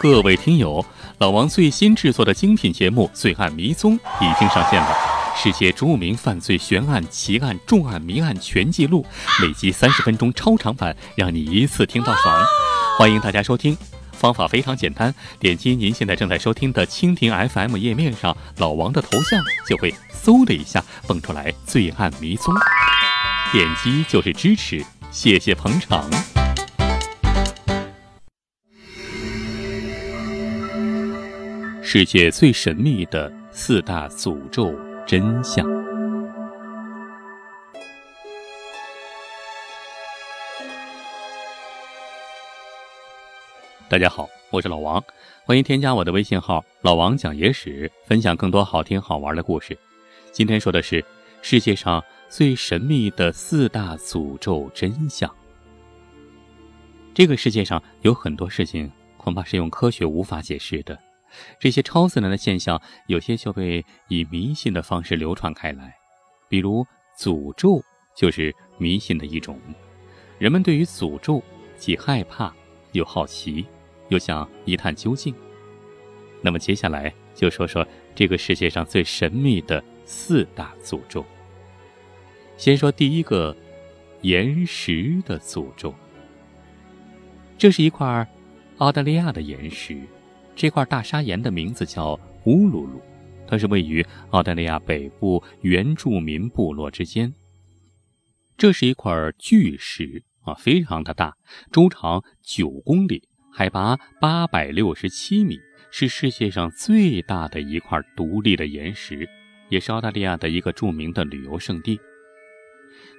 各位听友，老王最新制作的精品节目《罪案迷踪》已经上线了，世界著名犯罪悬案、奇案、重案、谜案全记录，每集三十分钟超长版，让你一次听到爽。欢迎大家收听，方法非常简单，点击您现在正在收听的蜻蜓 FM 页面上老王的头像，就会嗖的一下蹦出来《罪案迷踪》，点击就是支持，谢谢捧场。世界最神秘的四大诅咒真相。大家好，我是老王，欢迎添加我的微信号“老王讲野史”，分享更多好听好玩的故事。今天说的是世界上最神秘的四大诅咒真相。这个世界上有很多事情，恐怕是用科学无法解释的。这些超自然的现象，有些就被以迷信的方式流传开来，比如诅咒就是迷信的一种。人们对于诅咒既害怕又好奇，又想一探究竟。那么接下来就说说这个世界上最神秘的四大诅咒。先说第一个，岩石的诅咒。这是一块澳大利亚的岩石。这块大砂岩的名字叫乌鲁鲁，它是位于澳大利亚北部原住民部落之间。这是一块巨石啊，非常的大，周长九公里，海拔八百六十七米，是世界上最大的一块独立的岩石，也是澳大利亚的一个著名的旅游胜地。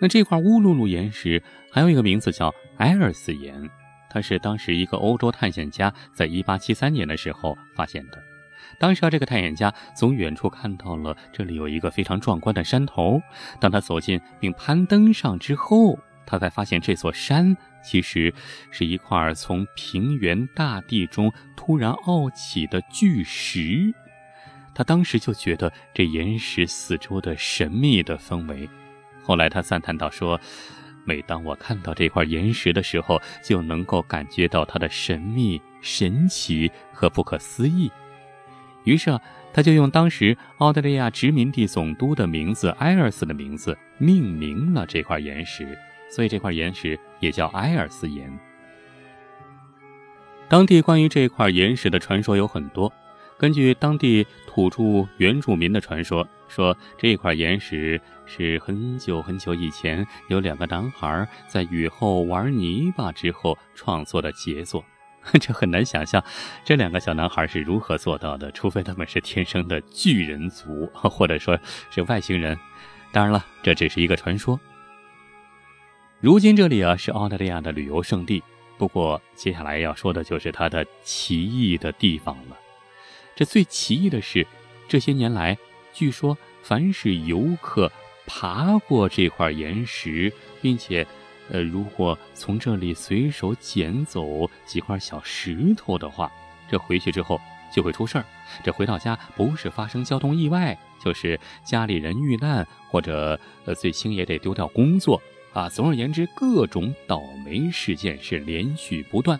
那这块乌鲁鲁岩石还有一个名字叫埃尔斯岩。它是当时一个欧洲探险家在1873年的时候发现的。当时啊，这个探险家从远处看到了这里有一个非常壮观的山头。当他走近并攀登上之后，他才发现这座山其实是一块从平原大地中突然傲起的巨石。他当时就觉得这岩石四周的神秘的氛围。后来他赞叹道：“说。”每当我看到这块岩石的时候，就能够感觉到它的神秘、神奇和不可思议。于是啊，他就用当时澳大利亚殖民地总督的名字埃尔斯的名字命名了这块岩石，所以这块岩石也叫埃尔斯岩。当地关于这块岩石的传说有很多。根据当地土著原住民的传说，说这块岩石是很久很久以前有两个男孩在雨后玩泥巴之后创作的杰作。这很难想象，这两个小男孩是如何做到的，除非他们是天生的巨人族，或者说是外星人。当然了，这只是一个传说。如今这里啊是澳大利亚的旅游胜地，不过接下来要说的就是它的奇异的地方了。这最奇异的是，这些年来，据说凡是游客爬过这块岩石，并且，呃，如果从这里随手捡走几块小石头的话，这回去之后就会出事儿。这回到家，不是发生交通意外，就是家里人遇难，或者呃，最轻也得丢掉工作啊。总而言之，各种倒霉事件是连续不断。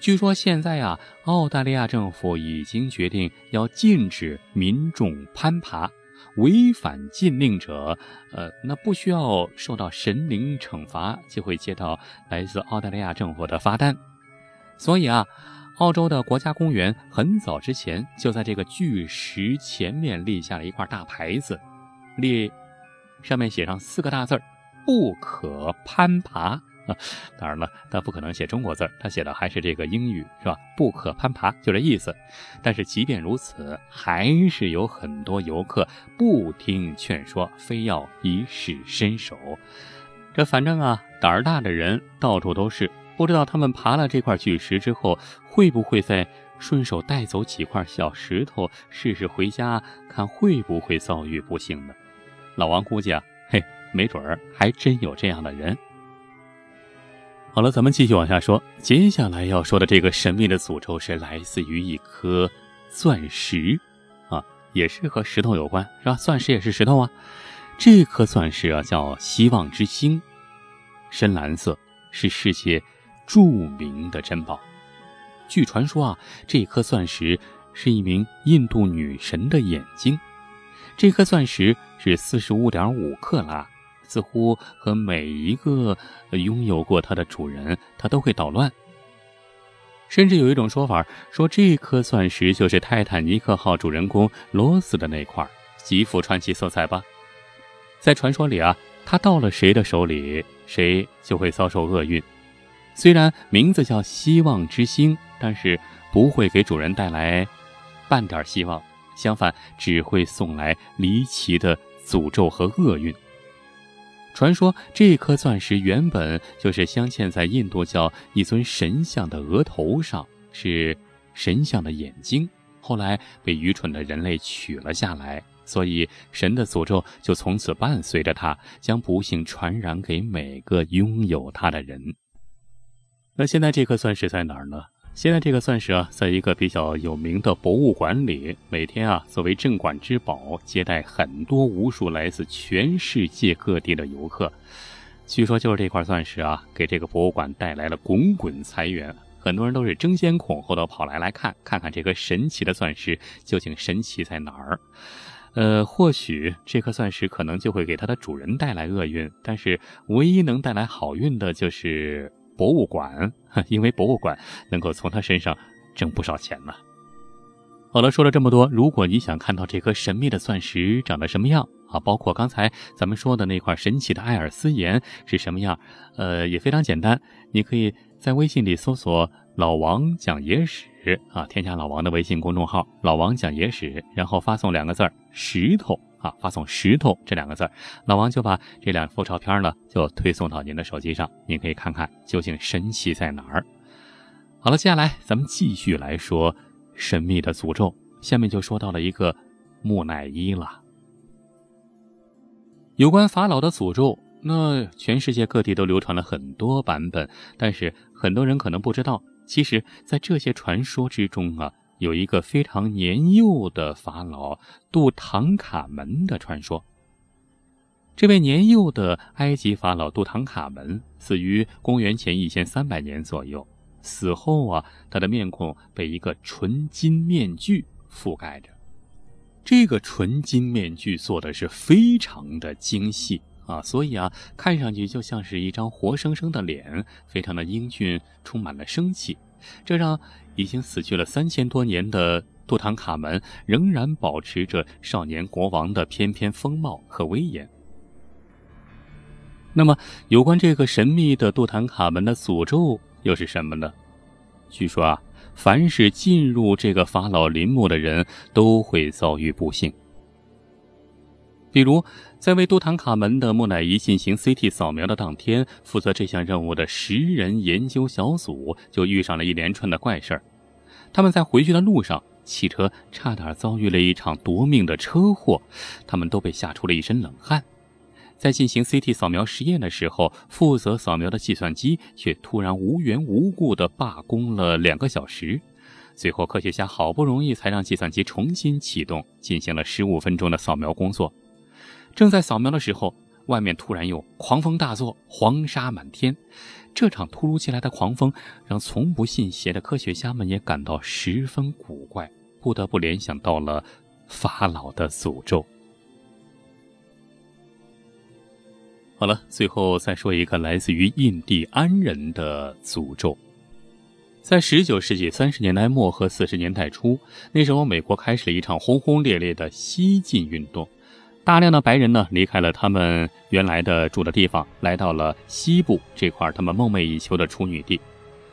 据说现在啊，澳大利亚政府已经决定要禁止民众攀爬，违反禁令者，呃，那不需要受到神灵惩罚，就会接到来自澳大利亚政府的罚单。所以啊，澳洲的国家公园很早之前就在这个巨石前面立下了一块大牌子，立上面写上四个大字儿：不可攀爬。当然了，他不可能写中国字他写的还是这个英语，是吧？不可攀爬，就这意思。但是即便如此，还是有很多游客不听劝说，非要以使伸手。这反正啊，胆儿大的人到处都是。不知道他们爬了这块巨石之后，会不会再顺手带走几块小石头，试试回家看会不会遭遇不幸呢？老王估计啊，嘿，没准儿还真有这样的人。好了，咱们继续往下说。接下来要说的这个神秘的诅咒是来自于一颗钻石，啊，也是和石头有关，是吧？钻石也是石头啊。这颗钻石啊，叫希望之星，深蓝色，是世界著名的珍宝。据传说啊，这颗钻石是一名印度女神的眼睛。这颗钻石是四十五点五克拉，似乎和每一个拥有过它的主人，它都会捣乱。甚至有一种说法说，这颗钻石就是泰坦尼克号主人公罗斯的那块，极富传奇色彩吧。在传说里啊，它到了谁的手里，谁就会遭受厄运。虽然名字叫希望之星，但是不会给主人带来半点希望，相反，只会送来离奇的诅咒和厄运。传说这颗钻石原本就是镶嵌在印度教一尊神像的额头上，是神像的眼睛。后来被愚蠢的人类取了下来，所以神的诅咒就从此伴随着他，将不幸传染给每个拥有它的人。那现在这颗钻石在哪儿呢？现在这个钻石啊，在一个比较有名的博物馆里，每天啊作为镇馆之宝，接待很多无数来自全世界各地的游客。据说就是这块钻石啊，给这个博物馆带来了滚滚财源，很多人都是争先恐后的跑来来看，看看这颗神奇的钻石究竟神奇在哪儿。呃，或许这颗钻石可能就会给它的主人带来厄运，但是唯一能带来好运的就是。博物馆，因为博物馆能够从他身上挣不少钱呢。好了，说了这么多，如果你想看到这颗神秘的钻石长得什么样啊，包括刚才咱们说的那块神奇的艾尔斯岩是什么样，呃，也非常简单，你可以在微信里搜索“老王讲野史”啊，添加老王的微信公众号“老王讲野史”，然后发送两个字儿“石头”。啊，发送“石头”这两个字儿老王就把这两幅照片呢，就推送到您的手机上，您可以看看究竟神奇在哪儿。好了，接下来咱们继续来说神秘的诅咒。下面就说到了一个木乃伊了。有关法老的诅咒，那全世界各地都流传了很多版本，但是很多人可能不知道，其实，在这些传说之中啊。有一个非常年幼的法老杜唐卡门的传说。这位年幼的埃及法老杜唐卡门死于公元前一千三百年左右。死后啊，他的面孔被一个纯金面具覆盖着。这个纯金面具做的是非常的精细啊，所以啊，看上去就像是一张活生生的脸，非常的英俊，充满了生气。这让已经死去了三千多年的杜唐卡门仍然保持着少年国王的翩翩风貌和威严。那么，有关这个神秘的杜坦卡门的诅咒又是什么呢？据说啊，凡是进入这个法老陵墓的人都会遭遇不幸。比如，在为杜坦卡门的木乃伊进行 CT 扫描的当天，负责这项任务的十人研究小组就遇上了一连串的怪事儿。他们在回去的路上，汽车差点遭遇了一场夺命的车祸，他们都被吓出了一身冷汗。在进行 CT 扫描实验的时候，负责扫描的计算机却突然无缘无故地罢工了两个小时。最后，科学家好不容易才让计算机重新启动，进行了十五分钟的扫描工作。正在扫描的时候，外面突然又狂风大作，黄沙满天。这场突如其来的狂风让从不信邪的科学家们也感到十分古怪，不得不联想到了法老的诅咒。好了，最后再说一个来自于印第安人的诅咒。在十九世纪三十年代末和四十年代初，那时候美国开始了一场轰轰烈烈的西进运动。大量的白人呢，离开了他们原来的住的地方，来到了西部这块他们梦寐以求的处女地。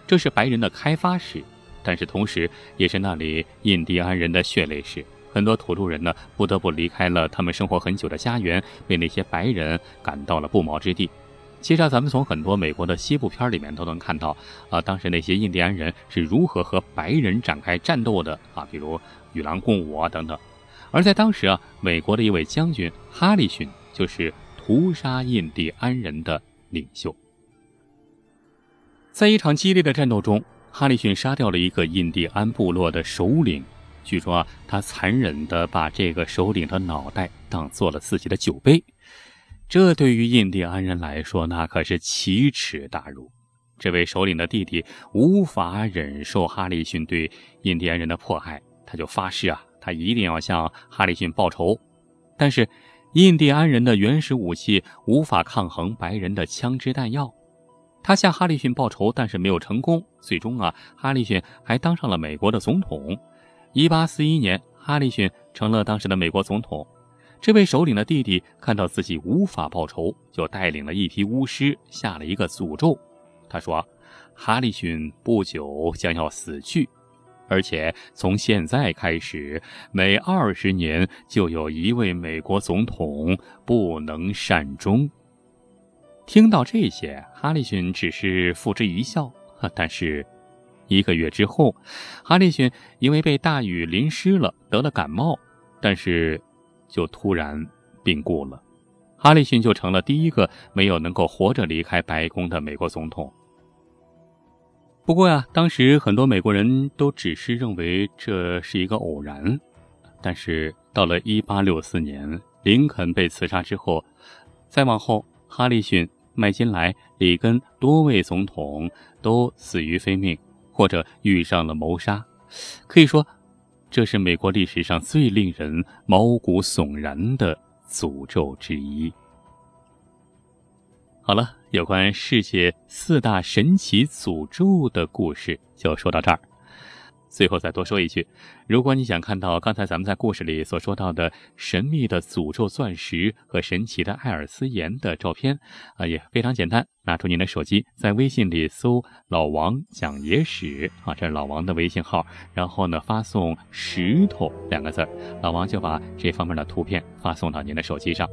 这是白人的开发史，但是同时也是那里印第安人的血泪史。很多土著人呢，不得不离开了他们生活很久的家园，被那些白人赶到了不毛之地。其实啊咱们从很多美国的西部片里面都能看到，啊，当时那些印第安人是如何和白人展开战斗的啊，比如与狼共舞啊等等。而在当时啊，美国的一位将军哈里逊就是屠杀印第安人的领袖。在一场激烈的战斗中，哈里逊杀掉了一个印第安部落的首领。据说啊，他残忍地把这个首领的脑袋当做了自己的酒杯。这对于印第安人来说，那可是奇耻大辱。这位首领的弟弟无法忍受哈里逊对印第安人的迫害，他就发誓啊，他一定要向哈里逊报仇。但是，印第安人的原始武器无法抗衡白人的枪支弹药。他向哈里逊报仇，但是没有成功。最终啊，哈里逊还当上了美国的总统。一八四一年，哈里逊成了当时的美国总统。这位首领的弟弟看到自己无法报仇，就带领了一批巫师下了一个诅咒。他说：“哈里逊不久将要死去，而且从现在开始，每二十年就有一位美国总统不能善终。”听到这些，哈里逊只是付之一笑。但是，一个月之后，哈里逊因为被大雨淋湿了，得了感冒，但是就突然病故了。哈里逊就成了第一个没有能够活着离开白宫的美国总统。不过呀，当时很多美国人都只是认为这是一个偶然。但是到了1864年，林肯被刺杀之后，再往后，哈里逊。麦金莱、里根多位总统都死于非命，或者遇上了谋杀，可以说，这是美国历史上最令人毛骨悚然的诅咒之一。好了，有关世界四大神奇诅咒的故事就说到这儿。最后再多说一句，如果你想看到刚才咱们在故事里所说到的神秘的诅咒钻石和神奇的艾尔斯岩的照片，啊，也非常简单，拿出您的手机，在微信里搜“老王讲野史”，啊，这是老王的微信号，然后呢发送“石头”两个字，老王就把这方面的图片发送到您的手机上。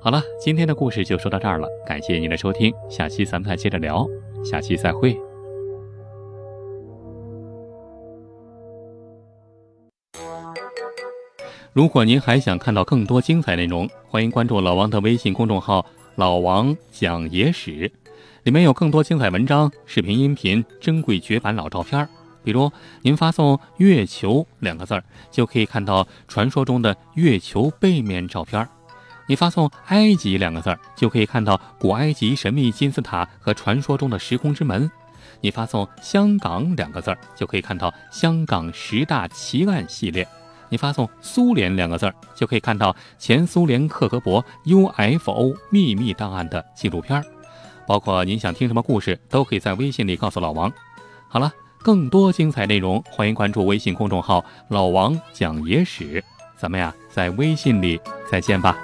好了，今天的故事就说到这儿了，感谢您的收听，下期咱们再接着聊，下期再会。如果您还想看到更多精彩内容，欢迎关注老王的微信公众号“老王讲野史”，里面有更多精彩文章、视频、音频、珍贵绝版老照片。比如，您发送“月球”两个字儿，就可以看到传说中的月球背面照片；你发送“埃及”两个字儿，就可以看到古埃及神秘金字塔和传说中的时空之门；你发送“香港”两个字儿，就可以看到香港十大奇案系列。你发送“苏联”两个字儿，就可以看到前苏联克格勃 UFO 秘密档案的纪录片儿。包括您想听什么故事，都可以在微信里告诉老王。好了，更多精彩内容，欢迎关注微信公众号“老王讲野史”。咱们呀，在微信里再见吧。